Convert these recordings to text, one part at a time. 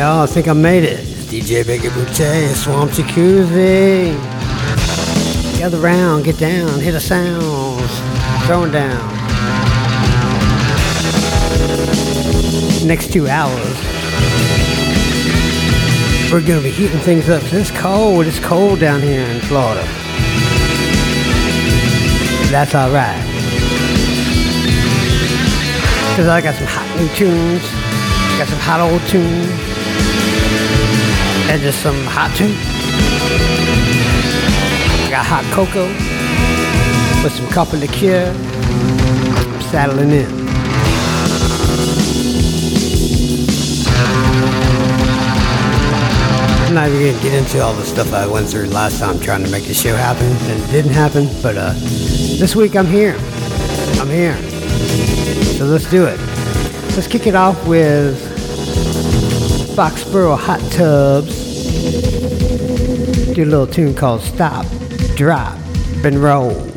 y'all, I think I made it. DJ Biggie Boutte, Swamp Jacuzzi. Gather round, get down, hit the sounds, throwing down. Next two hours, we're gonna be heating things up. It's cold, it's cold down here in Florida. That's alright. Cause I got some hot new tunes, got some hot old tunes, and just some hot tunes. I got hot cocoa with some copper liqueur. I'm saddling in. I'm not even gonna get into all the stuff I went through last time trying to make the show happen, and it didn't happen. But uh, this week I'm here. I'm here. So let's do it. Let's kick it off with Foxboro Hot Tubs. Do a little tune called Stop, Drop, and Roll.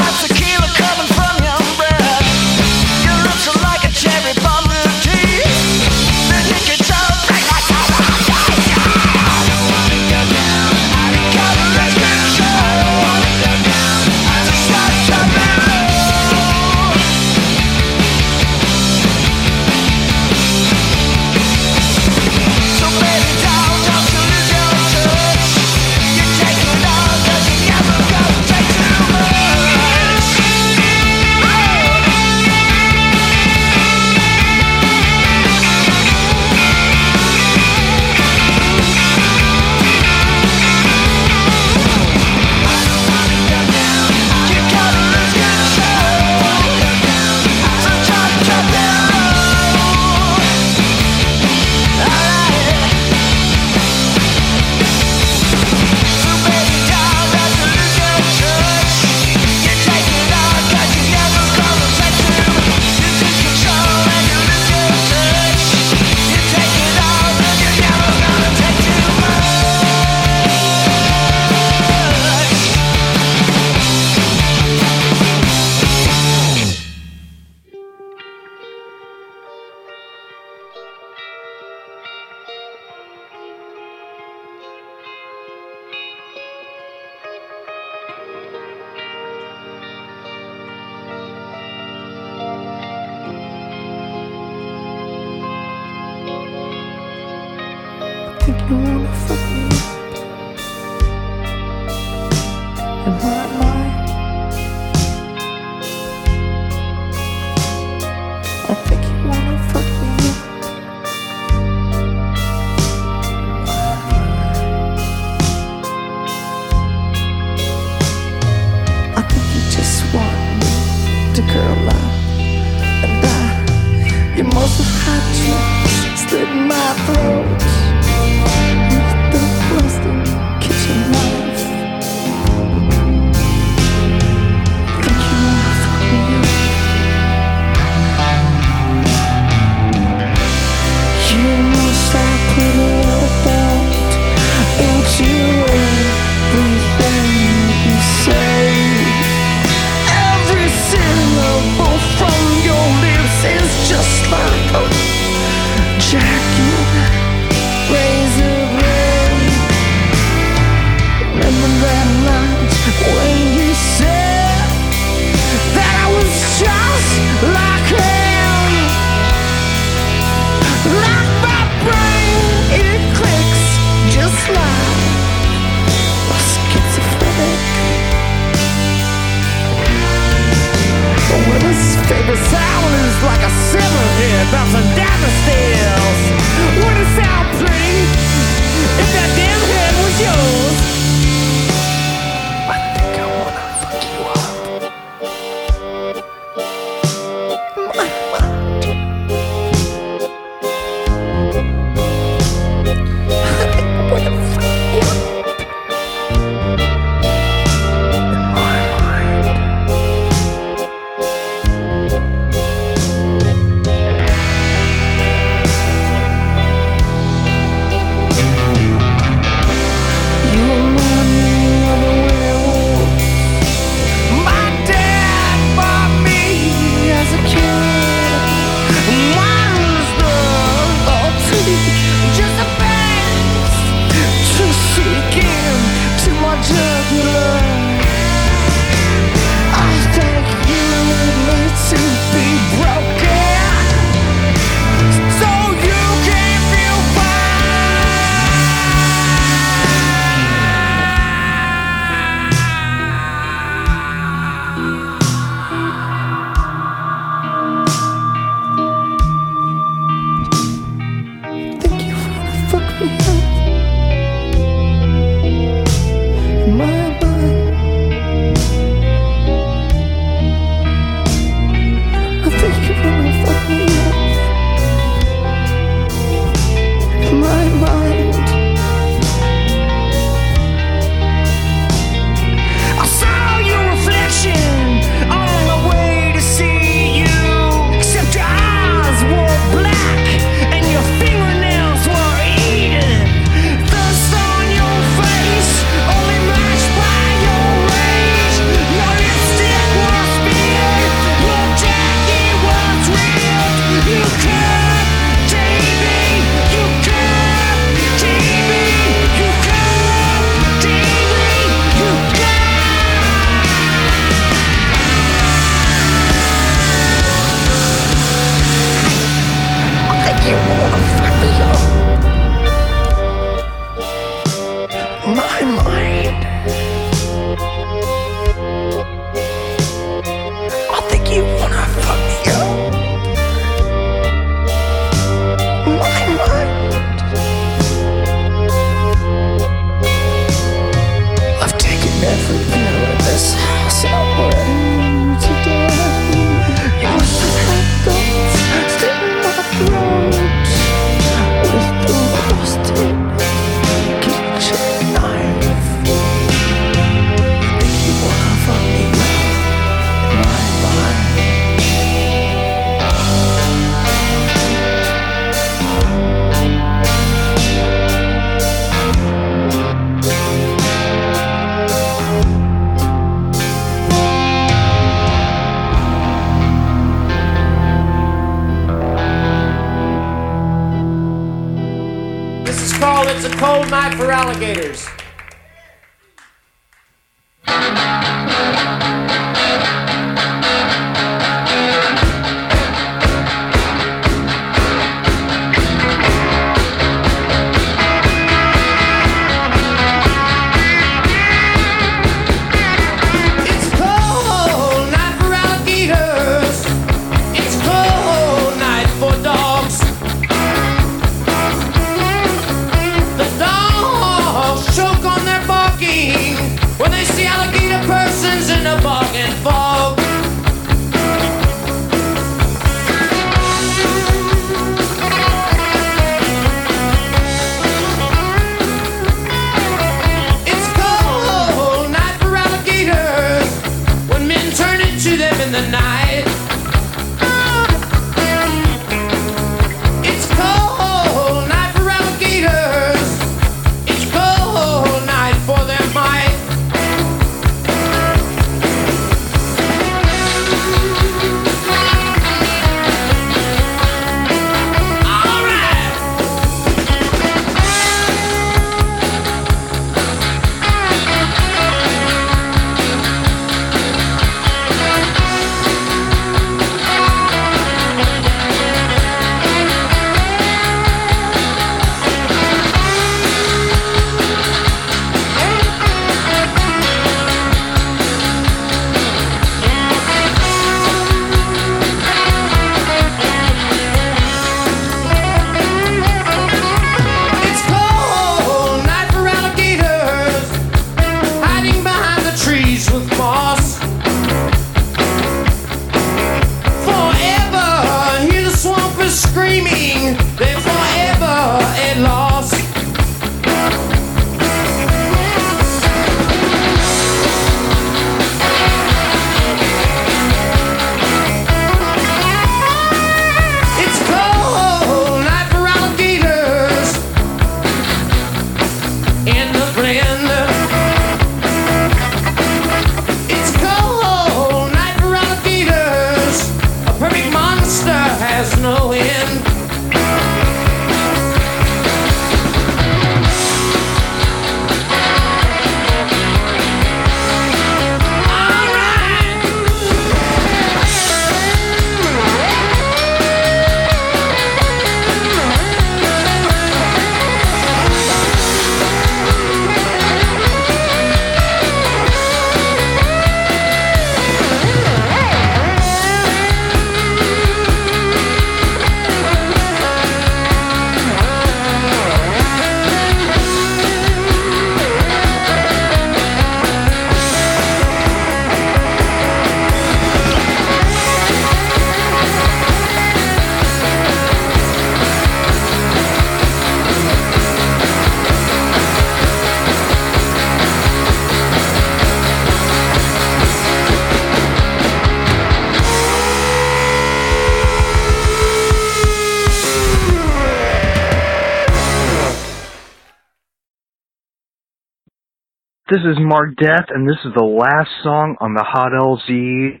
is Mark Death, and this is the last song on the Hot LZ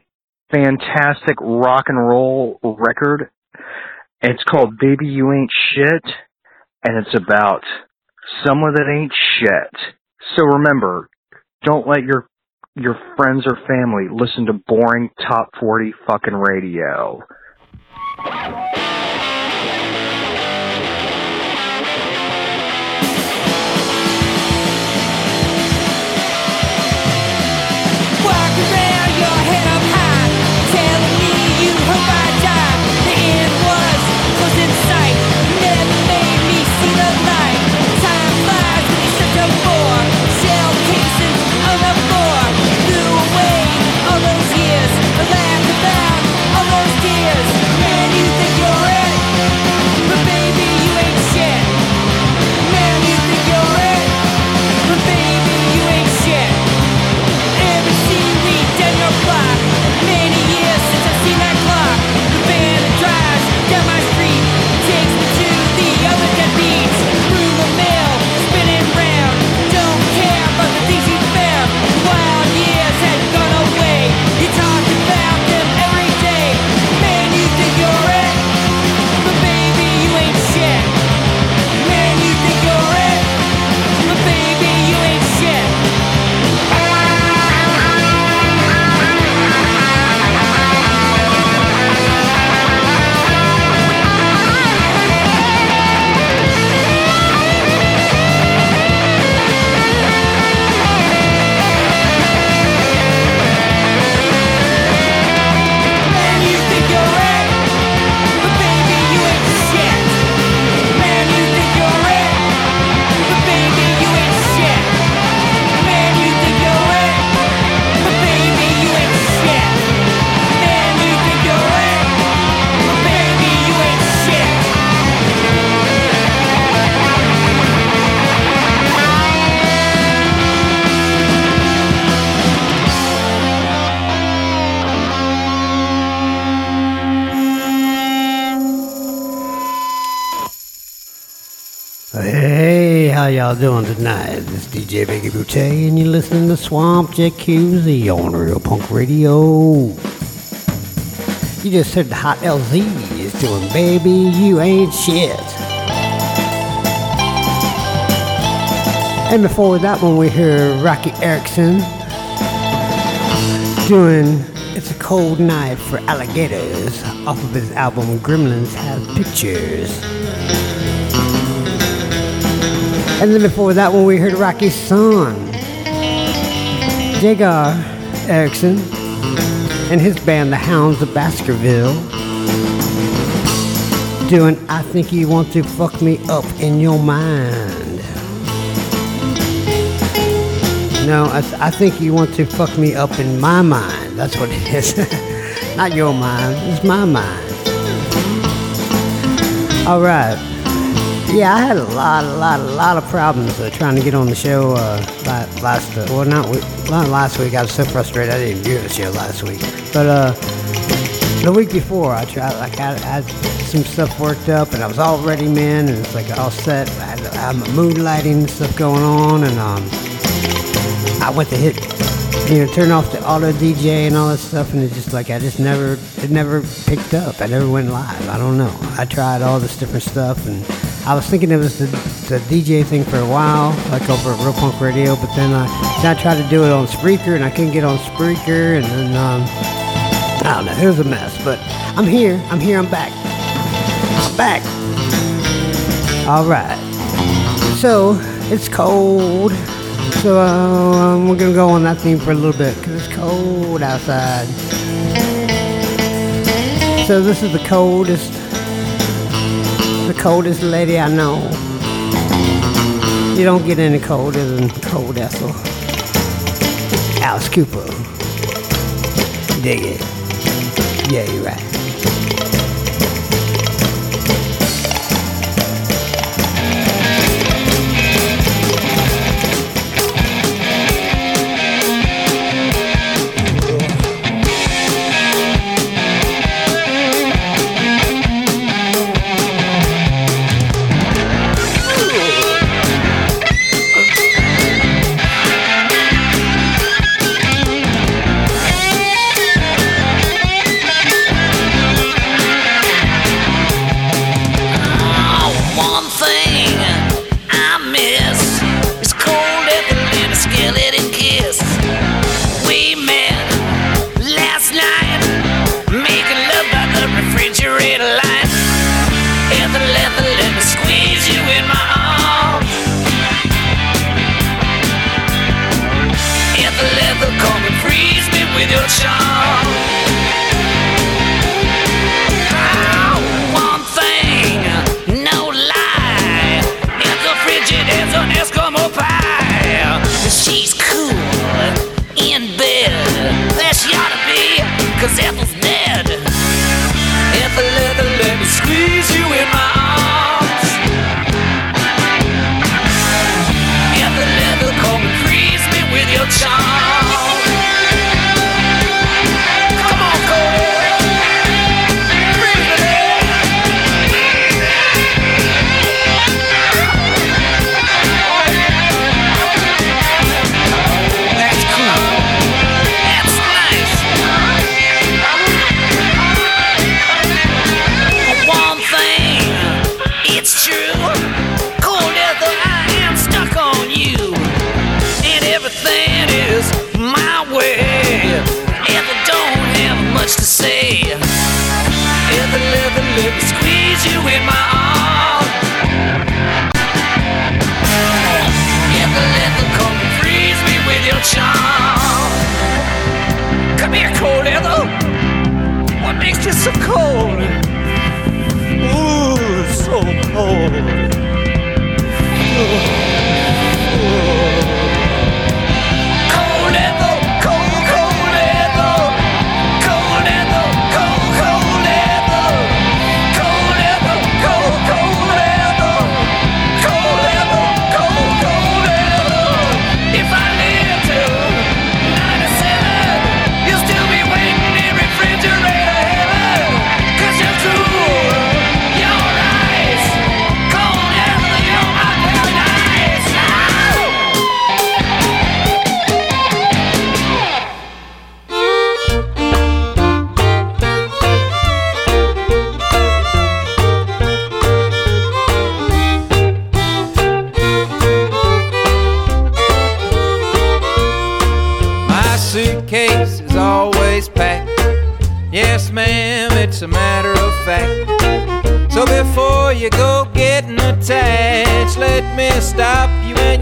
fantastic rock and roll record. It's called Baby You Ain't Shit, and it's about someone that ain't shit. So remember, don't let your your friends or family listen to boring top 40 fucking radio. Y'all doing tonight? This is DJ Biggie Butte, and you're listening to Swamp Jacuzzi on Real Punk Radio. You just heard the Hot LZ is doing Baby You Ain't Shit. And before that one, we hear Roky Erickson doing It's a Cold Night for Alligators off of his album Gremlins Have Pictures. And then before that one, we heard Roky's son, Jegar Erickson, and his band, the Hounds of Baskerville, doing I Think You Want to Fuck Me Up in Your Mind. No, I, I think you want to fuck me up in my mind. That's what it is. Not your mind, it's my mind. All right. Yeah, I had a lot, a lot, a lot of problems uh, trying to get on the show uh, last. Uh, well, not, not last week. I was so frustrated I didn't do the show last week. But uh, the week before, I tried. Like I, I had some stuff worked up, and I was all ready, man. And it's like all set. I had, I had my mood lighting stuff going on, and um, I went to hit, you know, turn off the auto DJ and all that stuff, and it's just like I just never, it never picked up. I never went live. I don't know. I tried all this different stuff, and I was thinking it was the, the DJ thing for a while, like over at Real Punk Radio, but then I, then I tried to do it on Spreaker, and I couldn't get on Spreaker, and then um, I don't know. It was a mess, but I'm here. I'm here. I'm back. I'm back. All right. So it's cold. So um, we're gonna go on that theme for a little bit because it's cold outside. So this is the coldest, the coldest lady I know. You don't get any colder than Cold Ethel. Alice Cooper. Dig it. Yeah, you're right. Makes you so cold? Ooh, so cold. Cold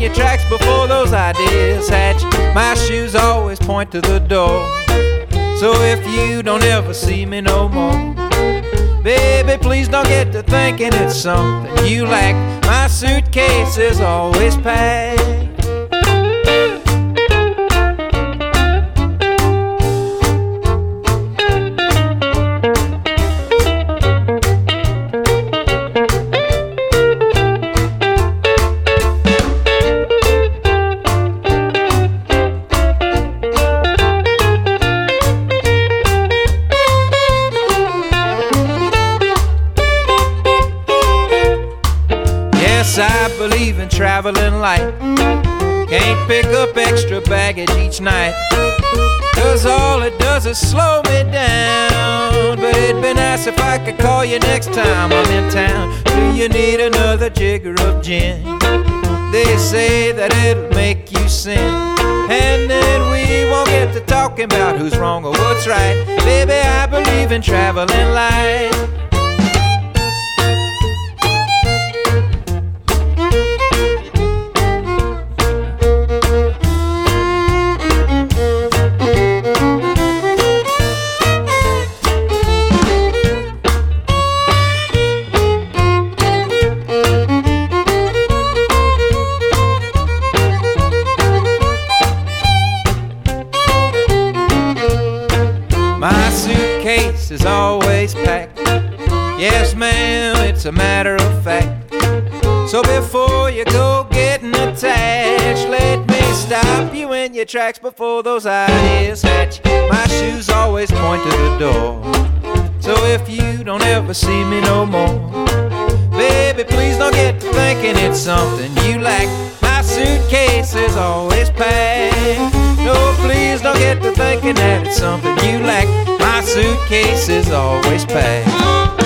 your tracks before those ideas hatch. My shoes always point to the door. So if you don't ever see me no more, baby, please don't get to thinking it's something you lack. My suitcase is always packed. Night. Cause all it does is slow me down. But it'd be nice if I could call you next time I'm in town. Do you need another jigger of gin? They say that it'll make you sin. And then we won't get to talking about who's wrong or what's right. Baby, I believe in traveling light. Is always packed. Yes, ma'am, it's a matter of fact. So before you go getting attached, let me stop you in your tracks before those ideas hatch. My shoes always point to the door. So if you don't ever see me no more, baby, please don't get to thinking it's something you lack. My suitcase is always packed. No, please don't get to thinking that it's something you lack. My suitcase is always packed.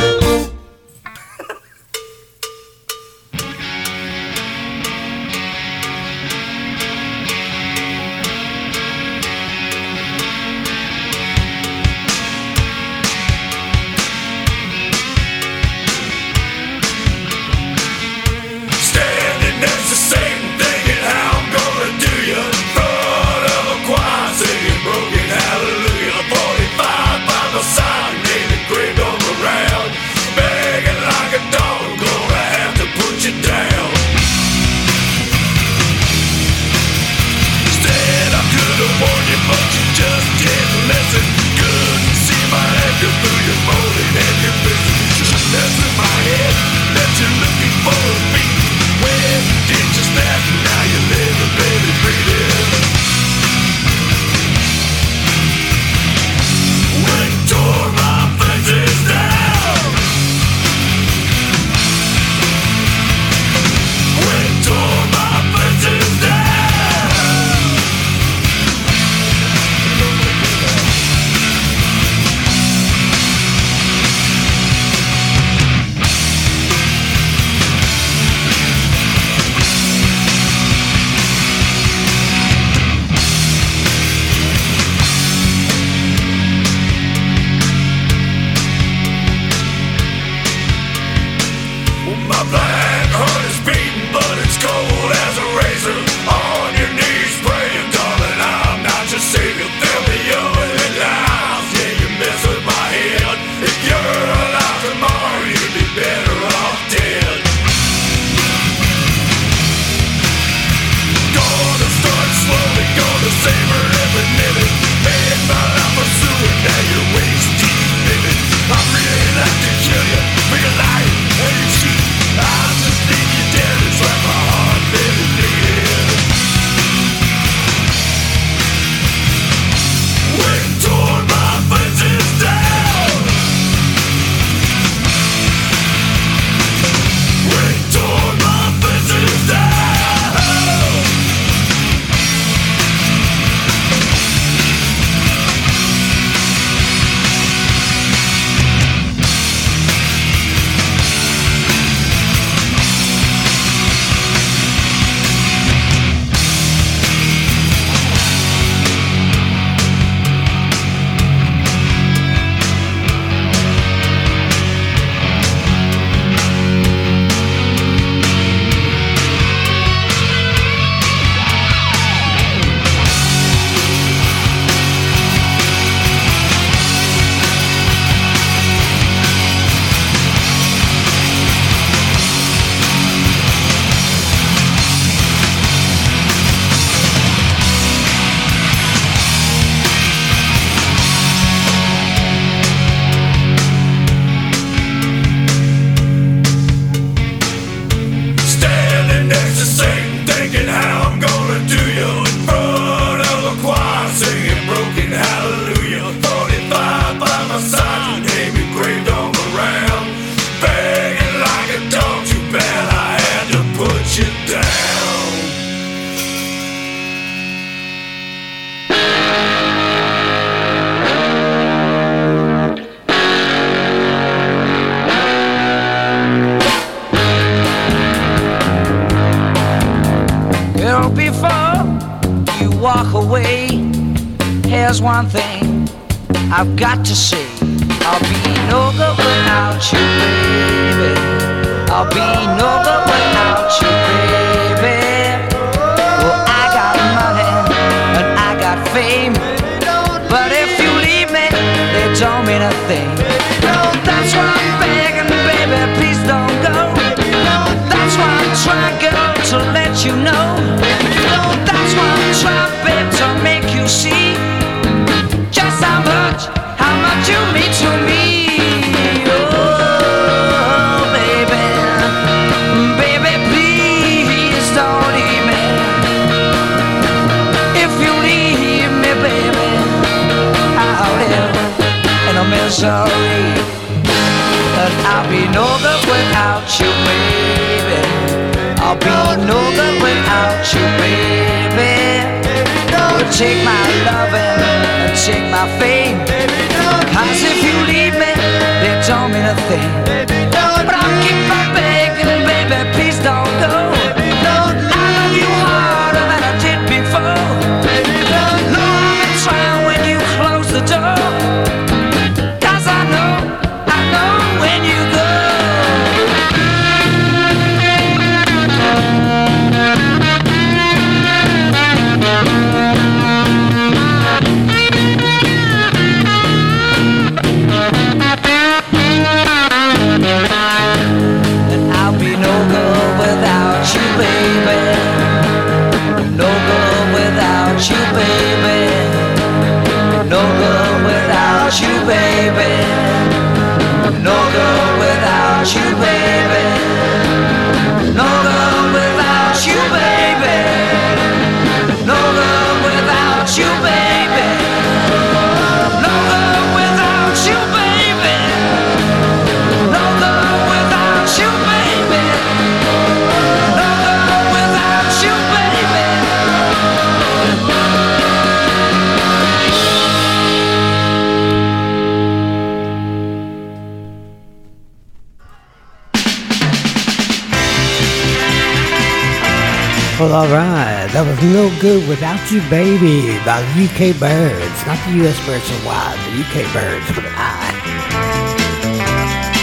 You, Baby by the UK Birds. Not the US Birds with Y, the UK Birds with an I.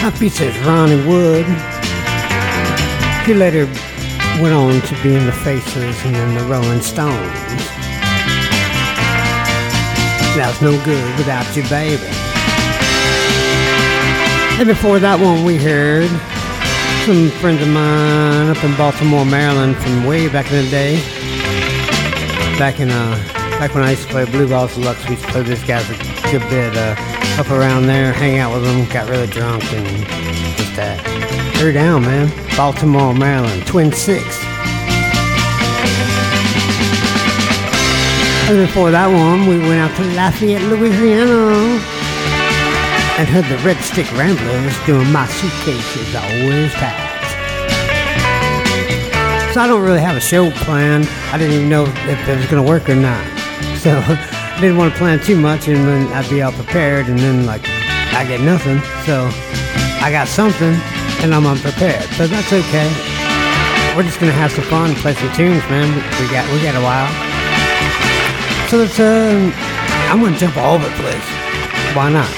That features Ronnie Wood. He later went on to be in the Faces and then the Rolling Stones. That's No Good Without You, Baby. And before that one, we heard some friends of mine up in Baltimore, Maryland, from way back in the day. Back in uh, back when I used to play Blue Balls Deluxe, we used to play this guys a good bit uh, up around there, hang out with him, got really drunk and just that. They're down, man. Baltimore, Maryland, Twin Six. And before that one, we went out to Lafayette, Louisiana and heard the Red Stick Ramblers doing My Suitcase is Always Packed. So I don't really have a show planned. I didn't even know if it was going to work or not. So I didn't want to plan too much and then I'd be all prepared and then like I get nothing. So I got something and I'm unprepared. But that's okay. We're just to have some fun and play some tunes, man. We got, we got a while. So let's, uh, I'm to jump all over the place. Why not?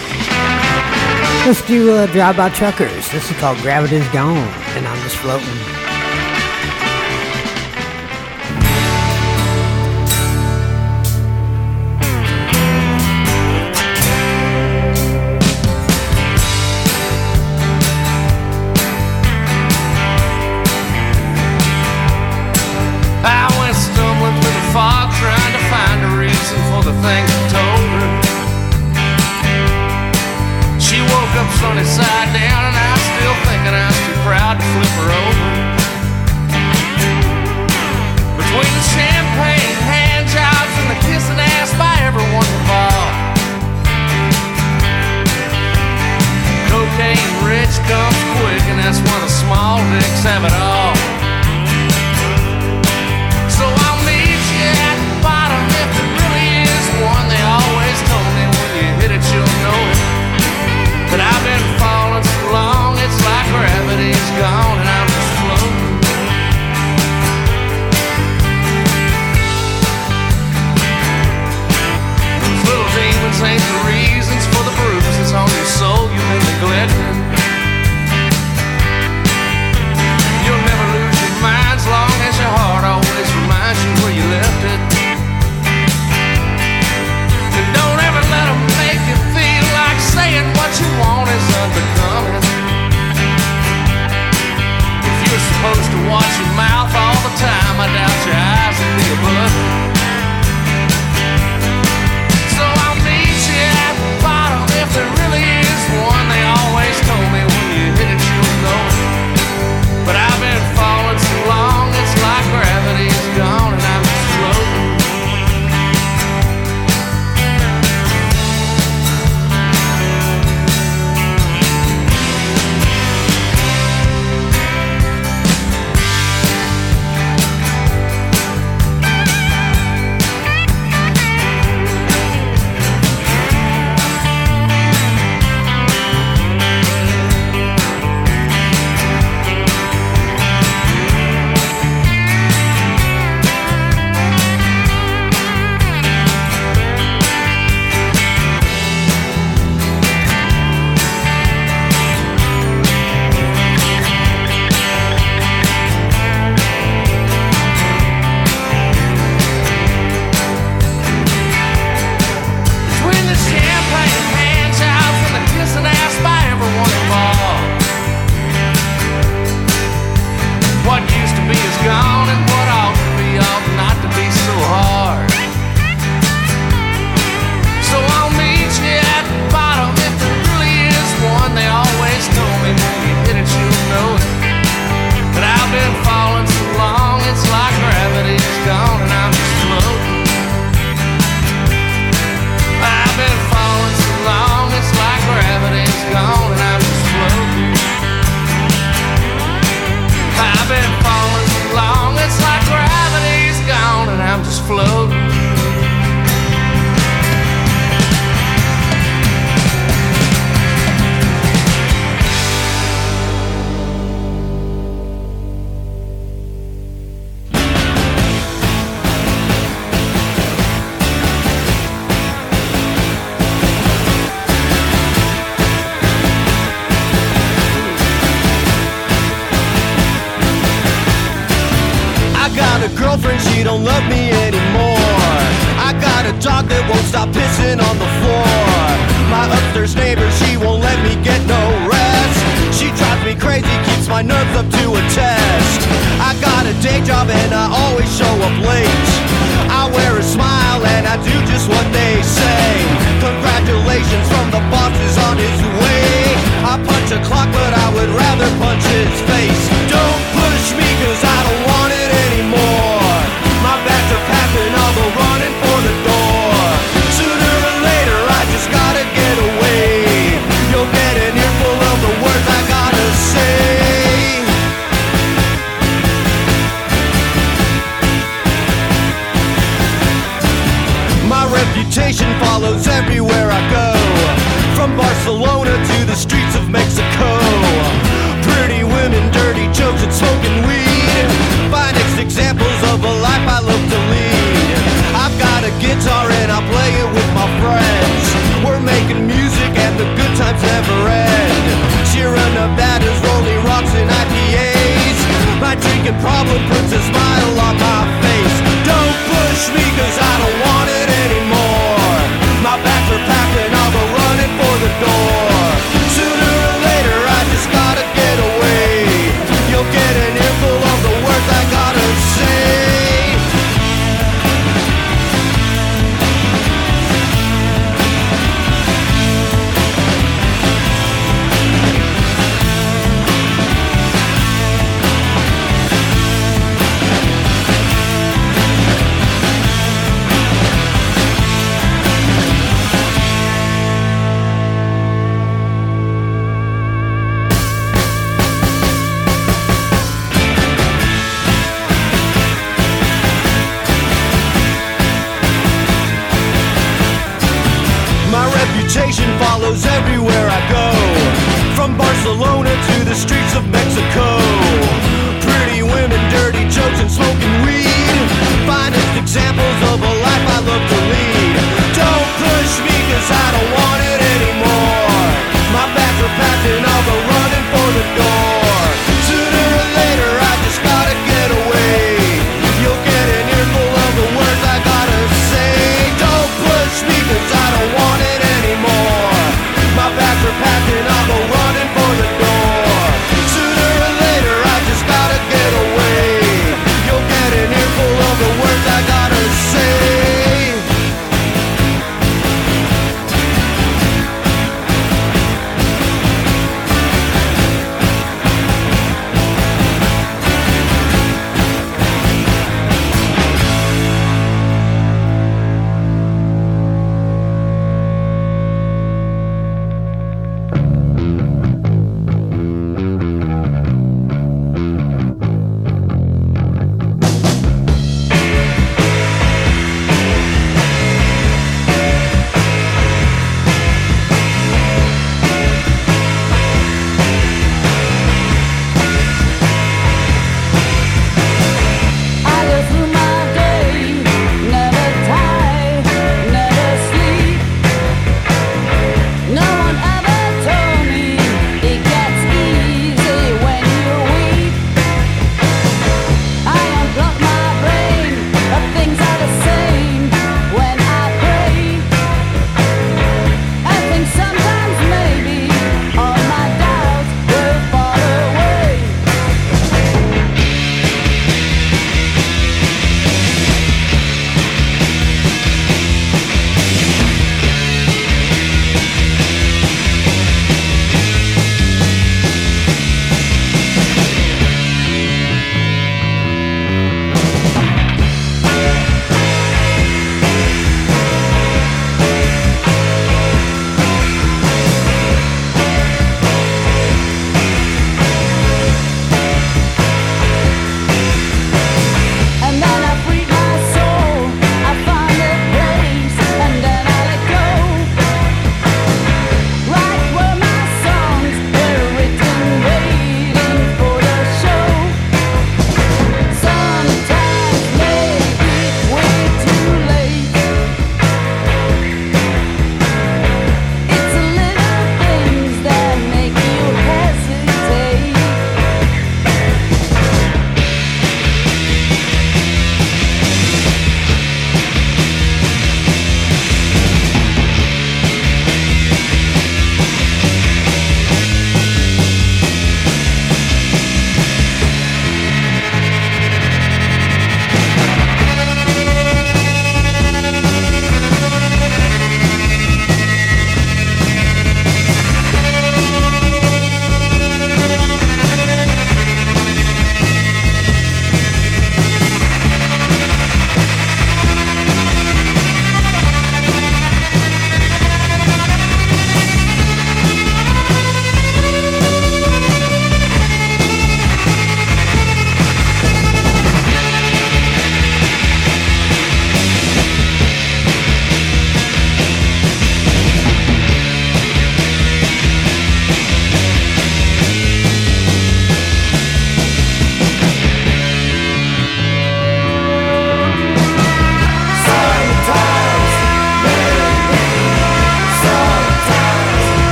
Let's do uh, Drive By Truckers. This is called Gravity's Gone, and I'm just floating.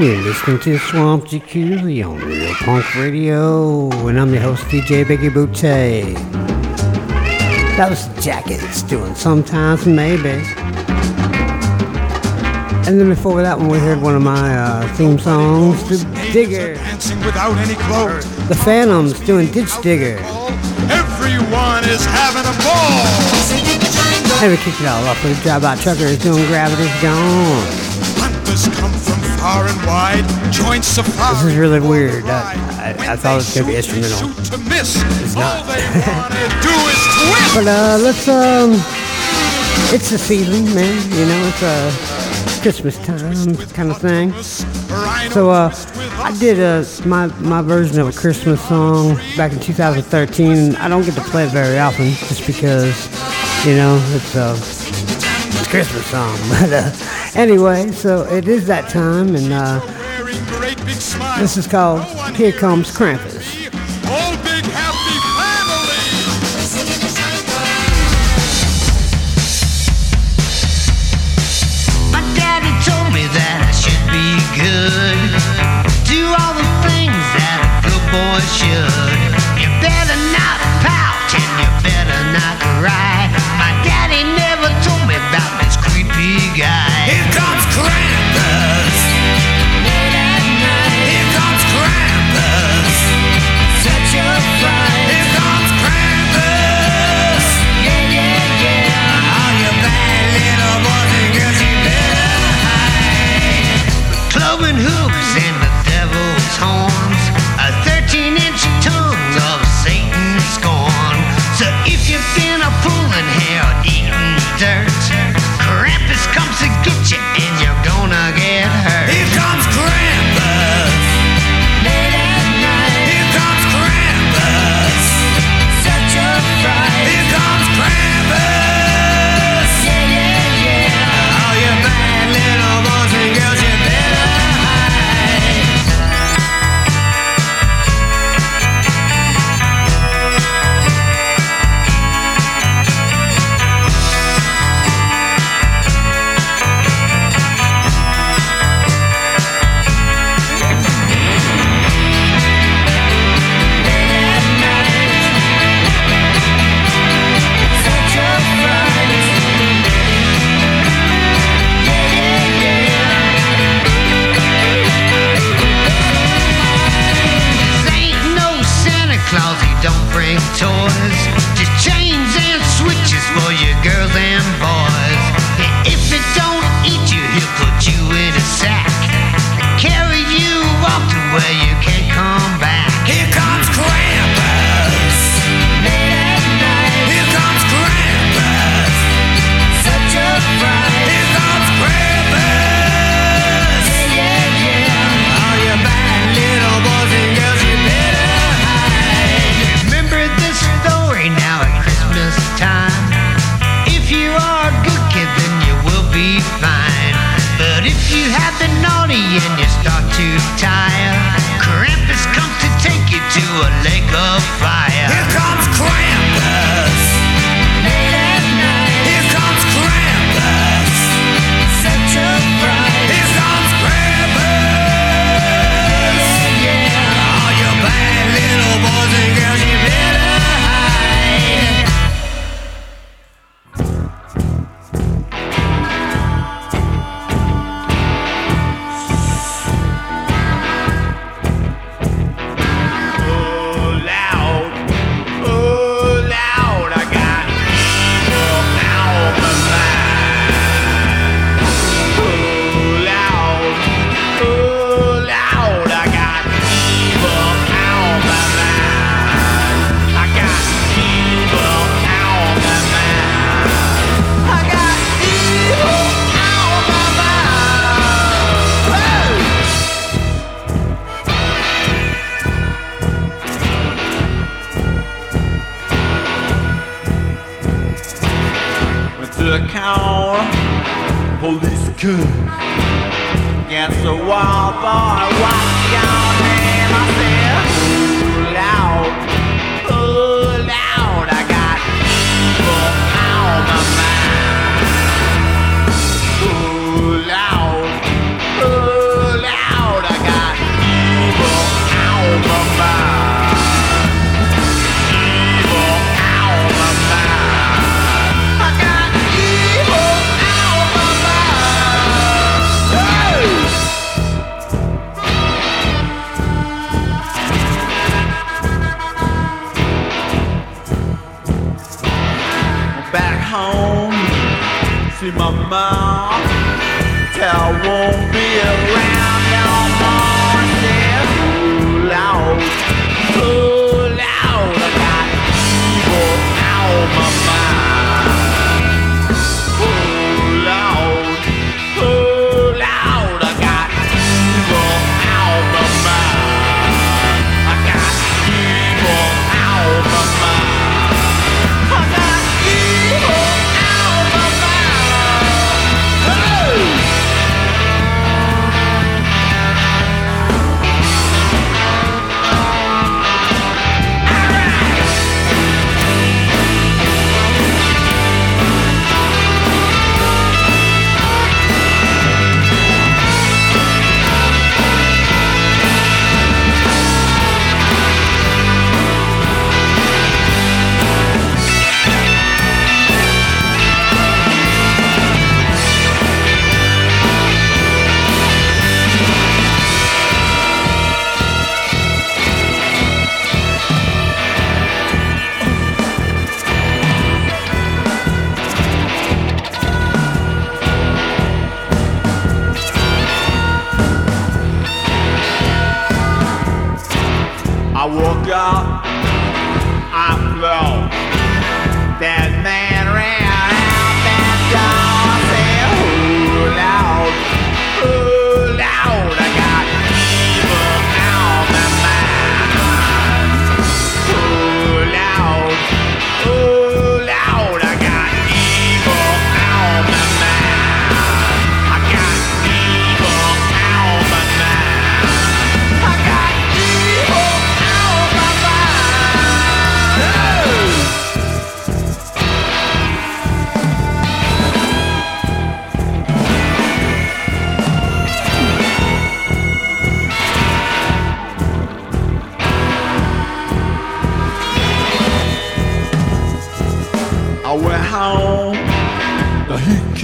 And you're listening to Swamp Jacuzzi on Real Punk Radio, and I'm your host, DJ Biggie Booty. That was Jackets doing Sometimes Maybe. And then before that one, we heard one of my uh, theme songs, The Digger. Without any clothes. The Phantoms doing Ditch Digger. Everyone is having a ball. And we kicked it all off with Drive-By Truckers doing Gravity's Gone. Hunters come from far and wide. Safari. This is really weird. I, I, I thought it was going to be instrumental. to miss. It's not. All they wanna do is twist. But uh, let's um, it's the season, man. You know, it's a Christmas time kind of thing. So uh, I did uh my my version of a Christmas song back in 2013. I don't get to play it very often, just because you know it's a it's a Christmas song. But uh, anyway, so it is that time, and uh, this is called "Here Comes Krampus." Good. Do all the things that a good boy should.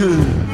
Heat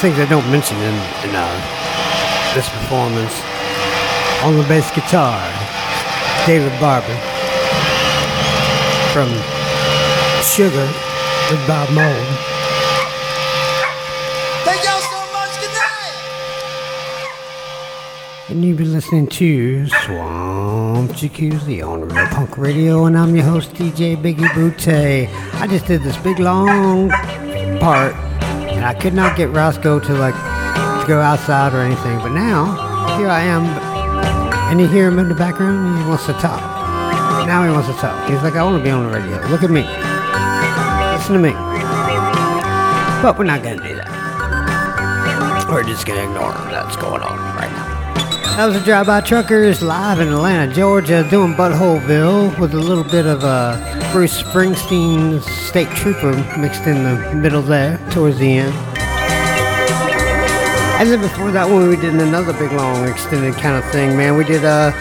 Also, one of things I don't mention in, in uh, this performance on the bass guitar, David Barbe from Sugar with Bob Mould. Thank y'all so much. Good night. And you've been listening to Swamp Jacuzzi on Real Punk Radio, and I'm your host, DJ Biggie Butte. I just did this big long part, I could not get Roscoe to like to go outside or anything, but now here I am, and you hear him in the background, he wants to talk. Now he wants to talk. He's like, I want to be on the radio. Look at me. Listen to me. But we're not gonna do that. We're just gonna ignore him. that's going on right now. That was a Drive By Truckers live in Atlanta, Georgia, doing Butthole with a little bit of uh, Bruce Springsteen State Trooper mixed in the middle there, towards the end. And then before that one, we did another big, long, extended kind of thing, man. We did, uh,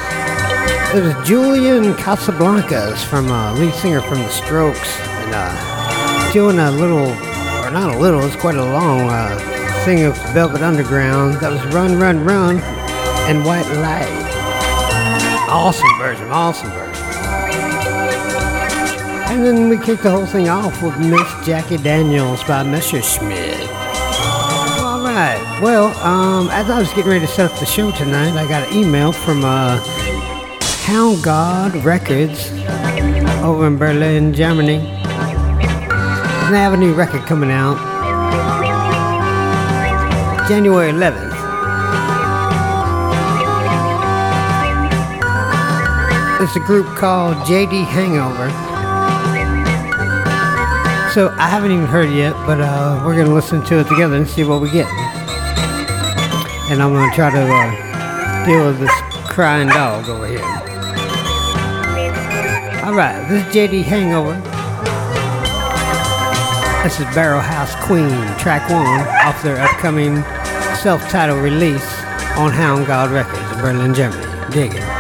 it was Julian Casablancas from, uh, lead singer from The Strokes, and, uh, doing a little, or not a little, it's quite a long, uh, thing of Velvet Underground. That was Run, Run, Run and White Light. Awesome version, awesome version. And then we kicked the whole thing off with Miss Jackie Daniels by Mr. Messerschmitt. All right. Well, um, as I was getting ready to set up the show tonight, I got an email from uh, Hound Gawd Records over in Berlin, Germany. And they have a new record coming out January 11th. It's a group called JD Hangover. So I haven't even heard it yet, but uh, we're gonna listen to it together and see what we get. And I'm gonna try to uh, deal with this crying dog over here. All right, this is JD Hangover. This is Barrel House Queen, track one off their upcoming self-titled release on Hound Gawd Records in Berlin, Germany. Dig it.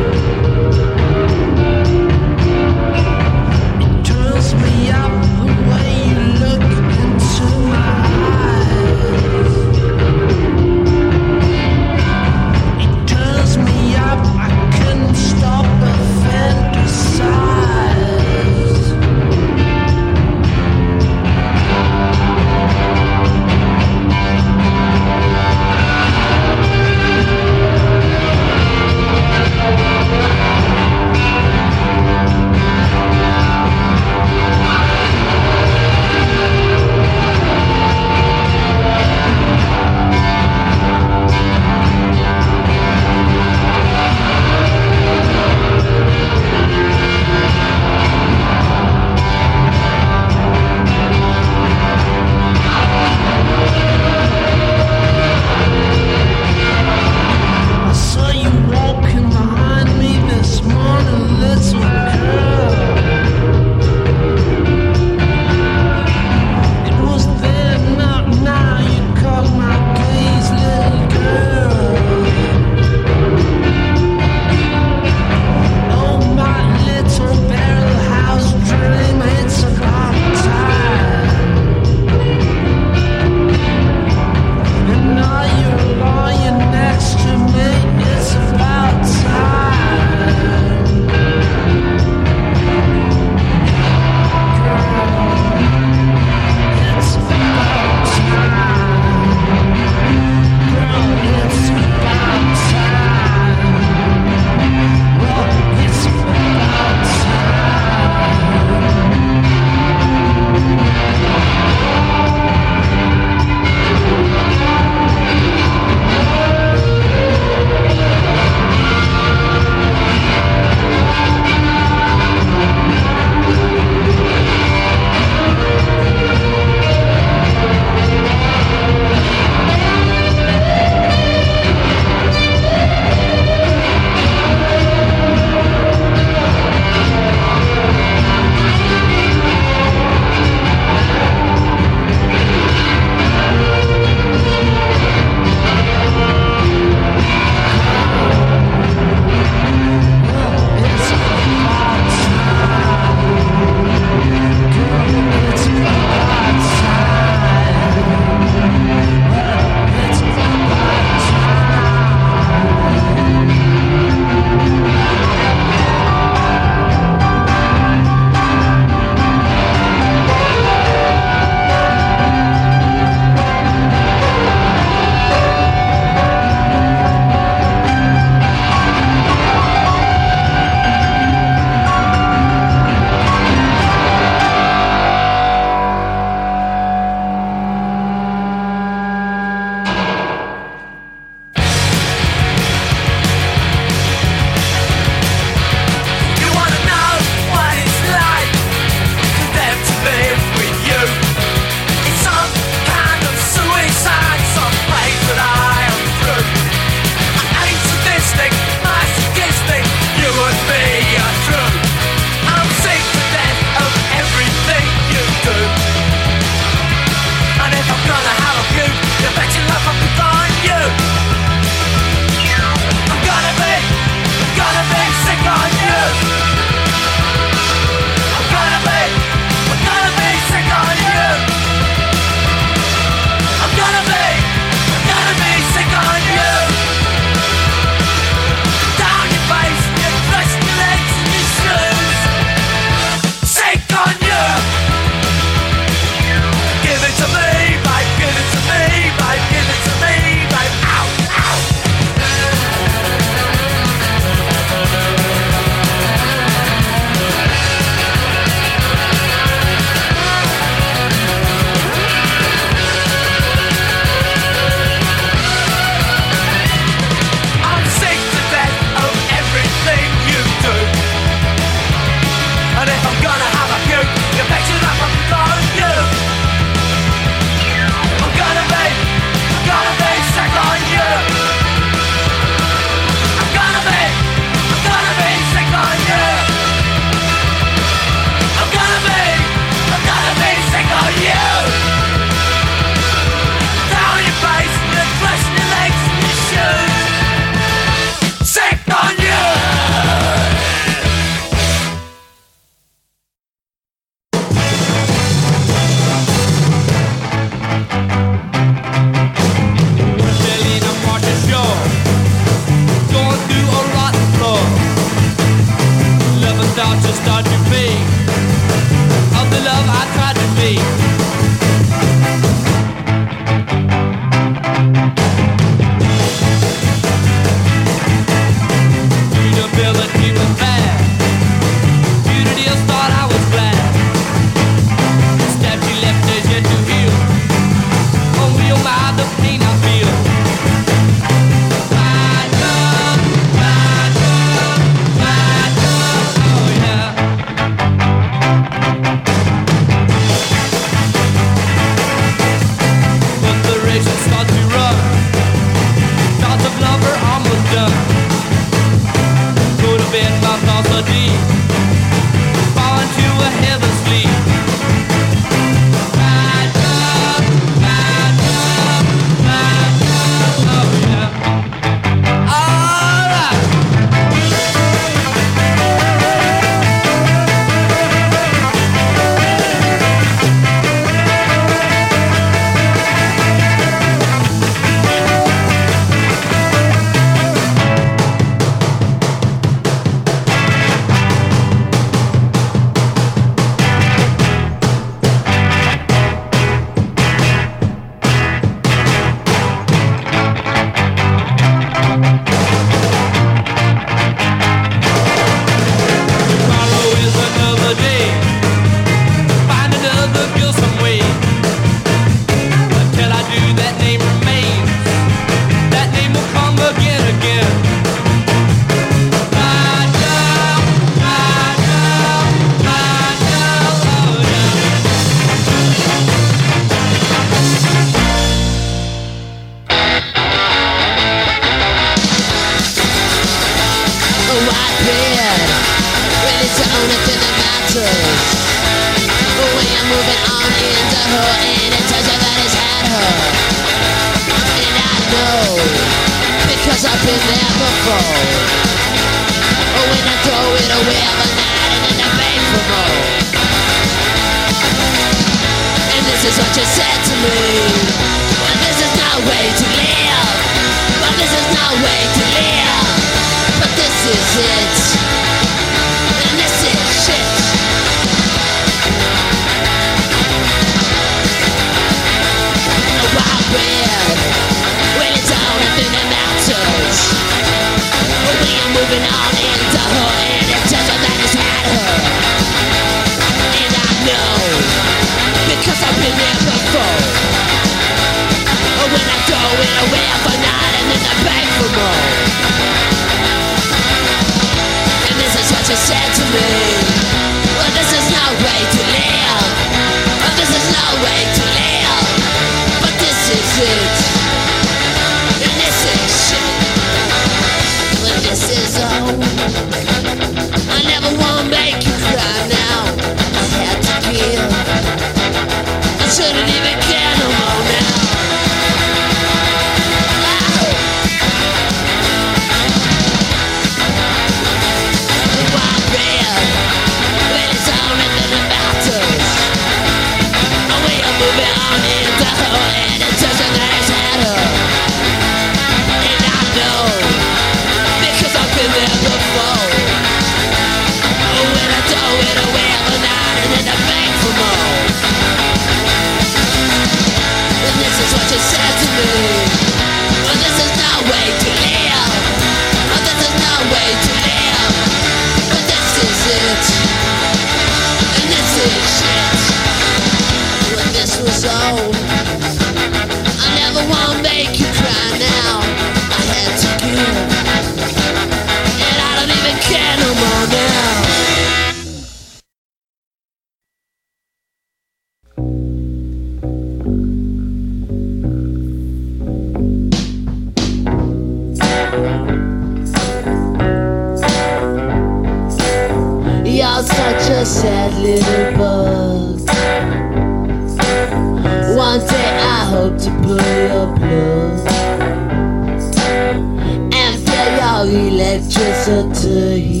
Electricity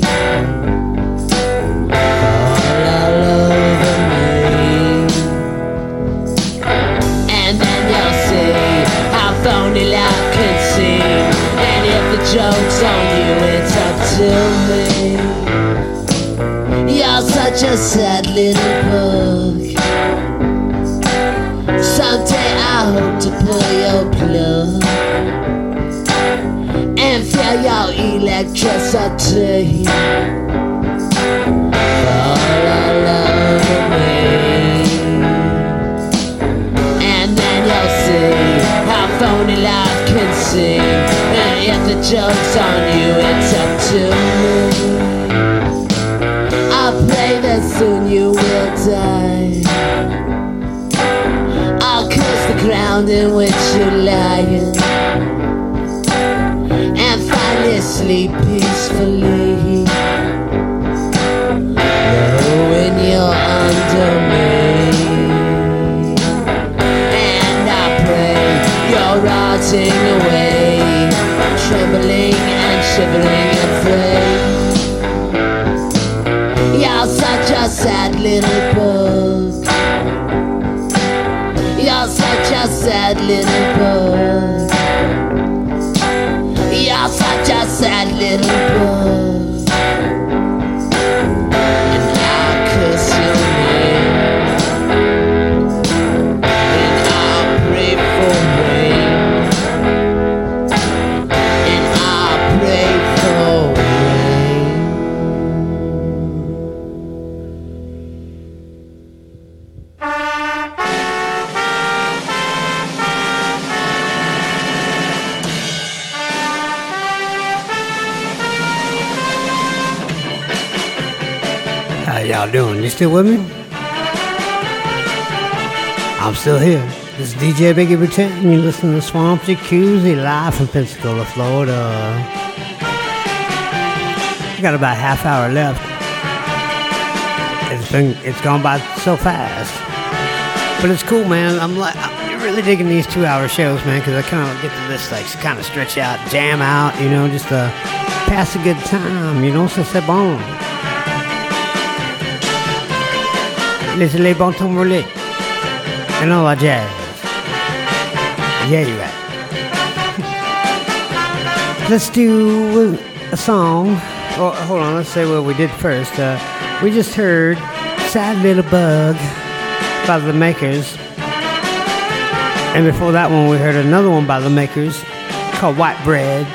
all over me. And then you'll see how phony life can seem. And if the joke's on you, it's up to me. You're such a sad little bug. Someday I hope to pull your plug your electricity all over me. And then you'll see how phony life can seem. And if the joke's on you, it's up to me. I pray that soon you will die. I'll curse the ground in which you're lying sleep peacefully. Knowing you're under me. And I pray you're rotting away, trembling and shivering afraid. You're such a sad little bug. You're such a sad little bug. Little bug. Still with me? I'm still here. This is DJ Biggie Pretend, and you're listening to Swamp Jacuzzi live from Pensacola, Florida. I got about half hour left. It's been it's gone by so fast. But it's cool, man. I'm like, I'm really digging these two-hour shows, man, because I kind of get to this like kind of stretch out, jam out, you know, just pass a good time, you know, so c'est bon. Les. And all that jazz. Yeah. Let's do a song. Oh, hold on, let's say what we did first. Uh, we just heard Sad Little Bug by the Makers. And before that one, we heard another one by the Makers called White Bread.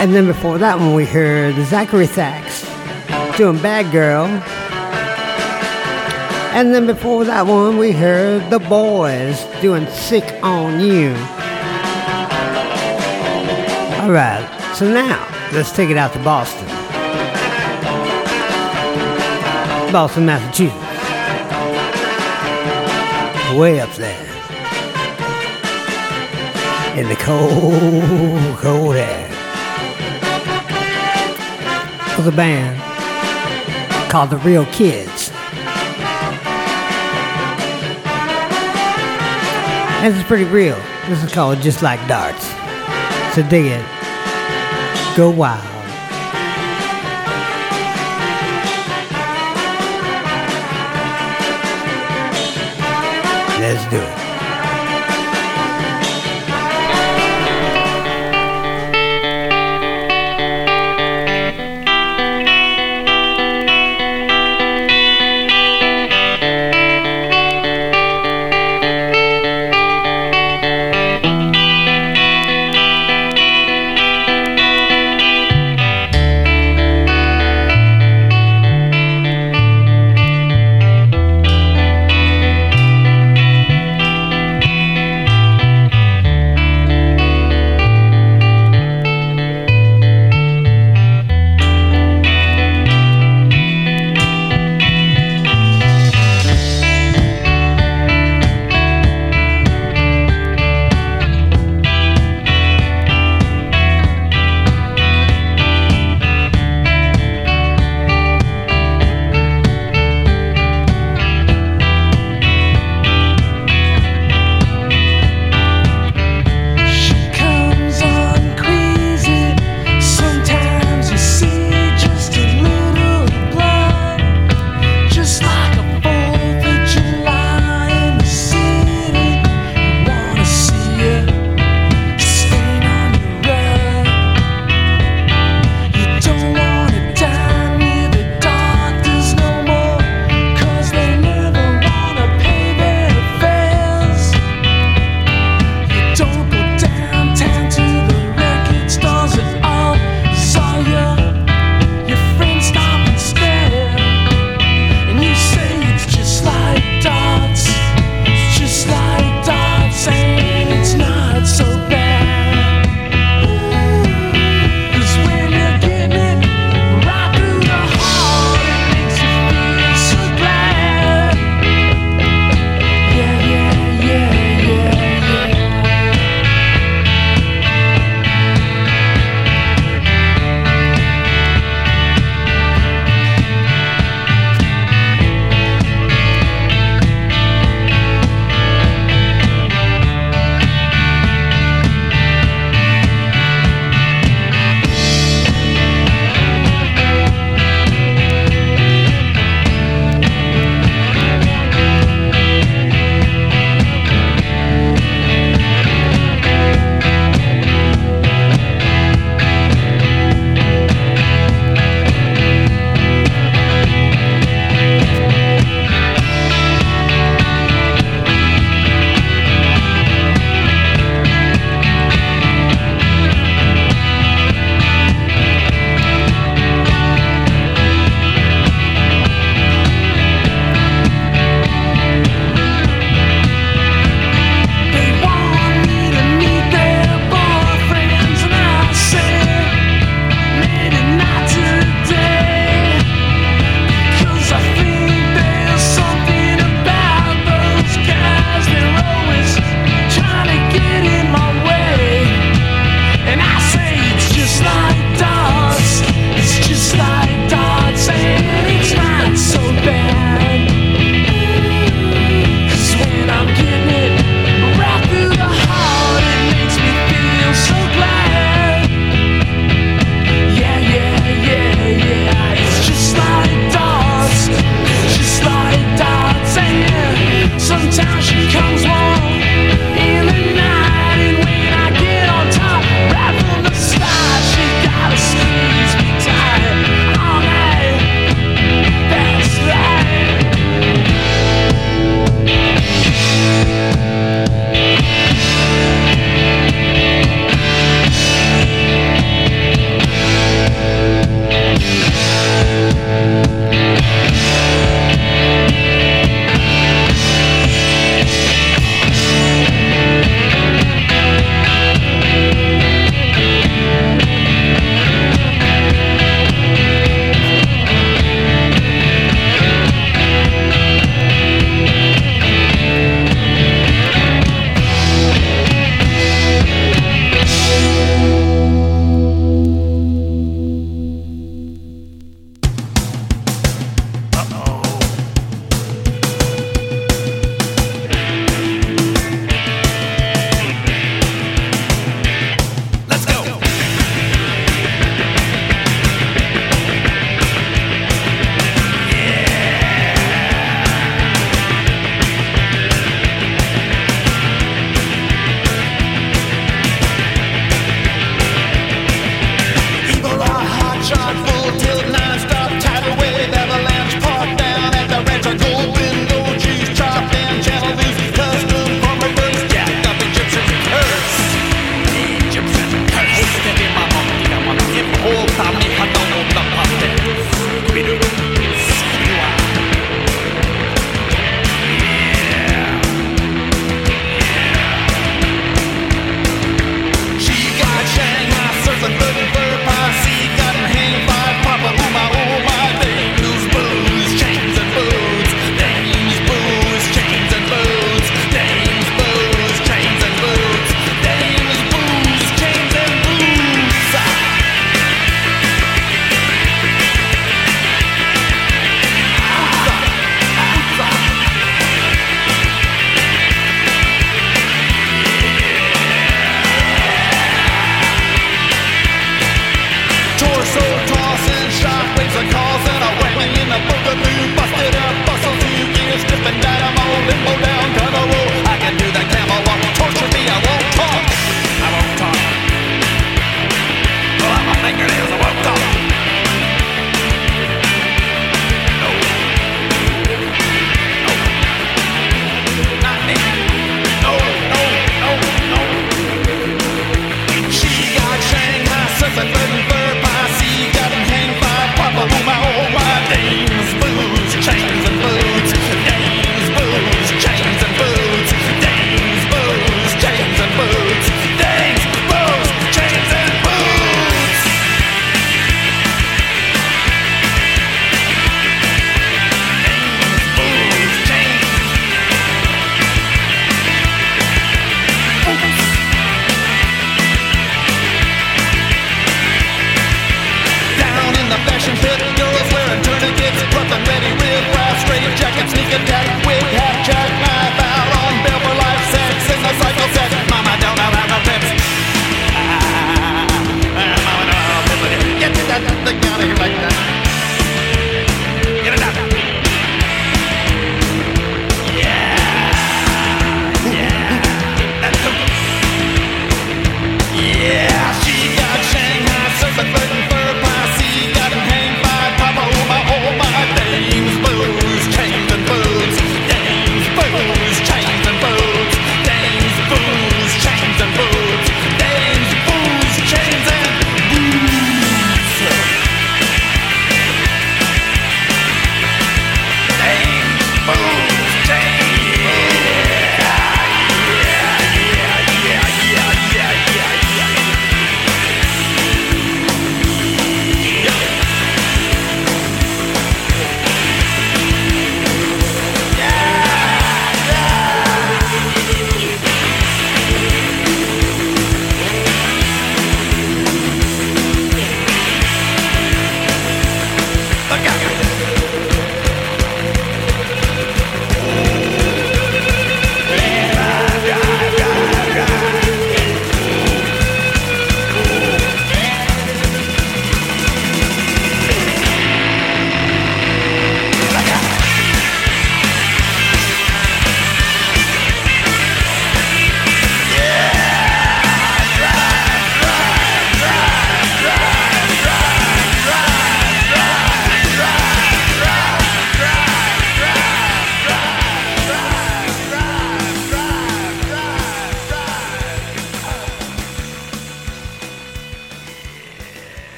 And then before that one, we heard Zakary Thaks doing Bad Girl. And then before that one, we heard the Boys doing Sick on You. All right, so now let's take it out to Boston. Boston, Massachusetts. Way up there. In the cold, cold air. With a band called The Real Kids. This is pretty real. This is called Just Like Darts. So dig it. Go wild. Let's do it.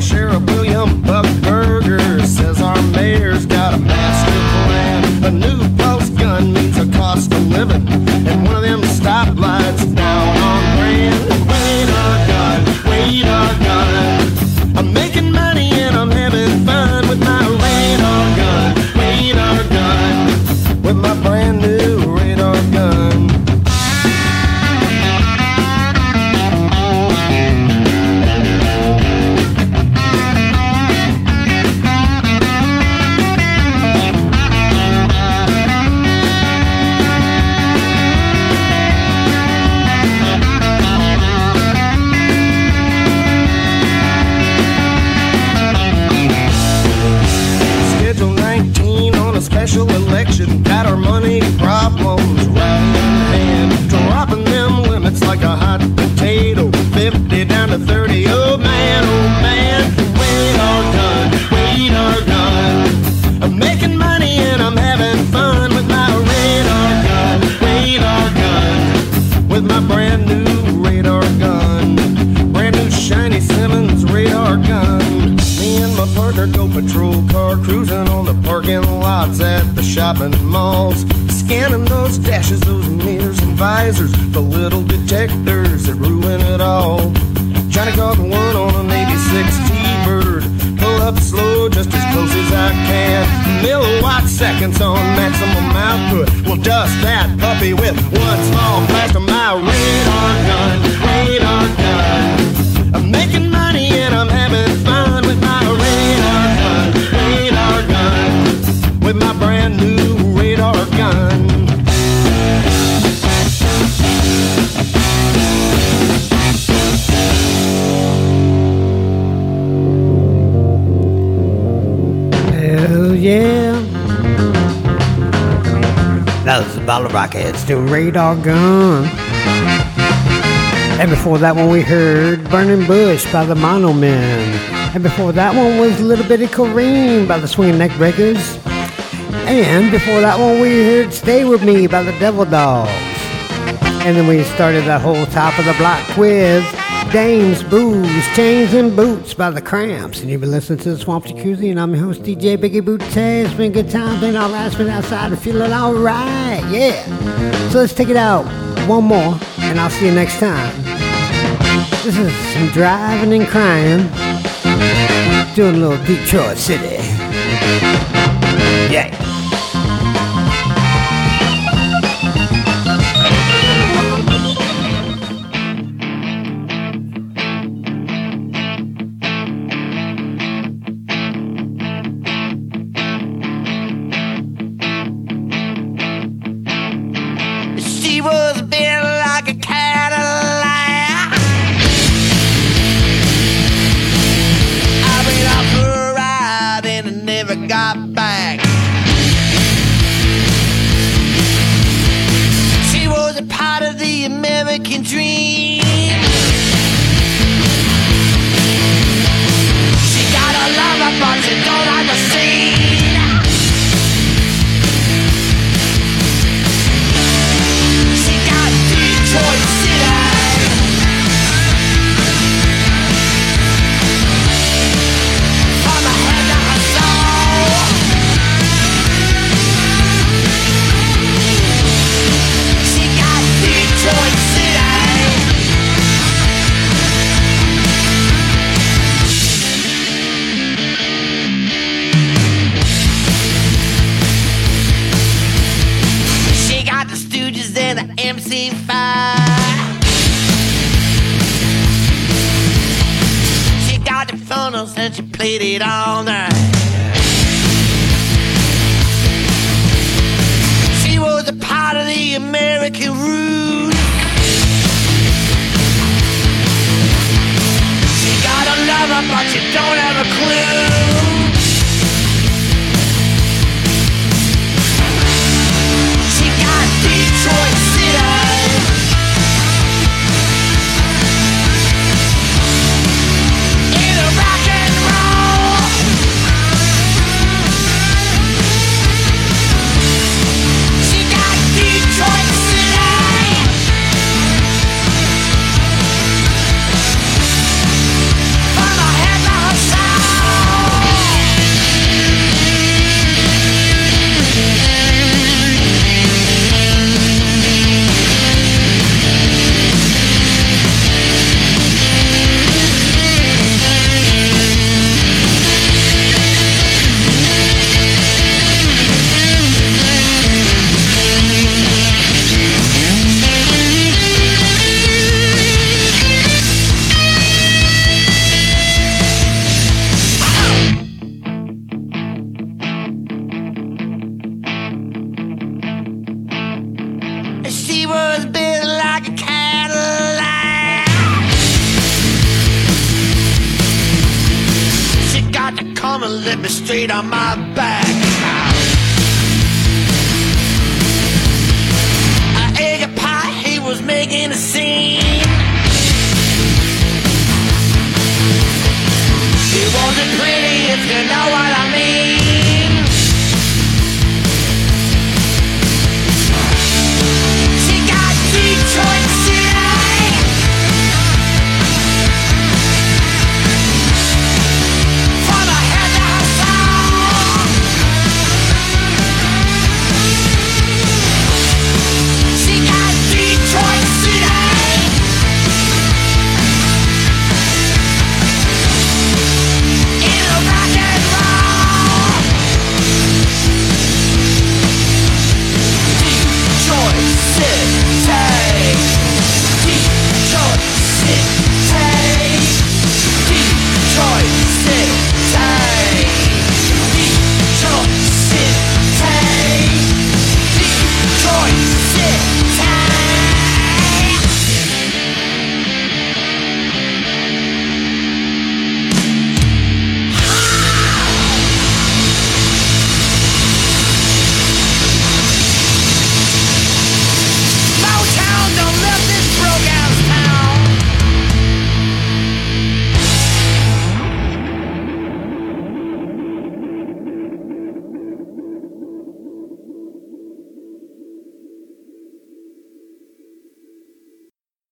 share a bill. Rockets, to Radar Gun. And before that one, we heard Burning Bush by the Mono Men. And before that one was Little Bitty Kareem by the Swinging Neck Breakers. And before that one, we heard Stay With Me by the Devil Dogs. And then we started that whole top of the block quiz Dames, booze, chains, and boots by the Cramps. And you've been listening to the Swamp Jacuzzi, and I'm your host, DJ Biggie Booty. It's been a good time, been alright, it's been outside, and feeling alright, yeah. So let's take it out one more, and I'll see you next time. This is some Drivin' N' Cryin', doing a little Detroit City. Yeah.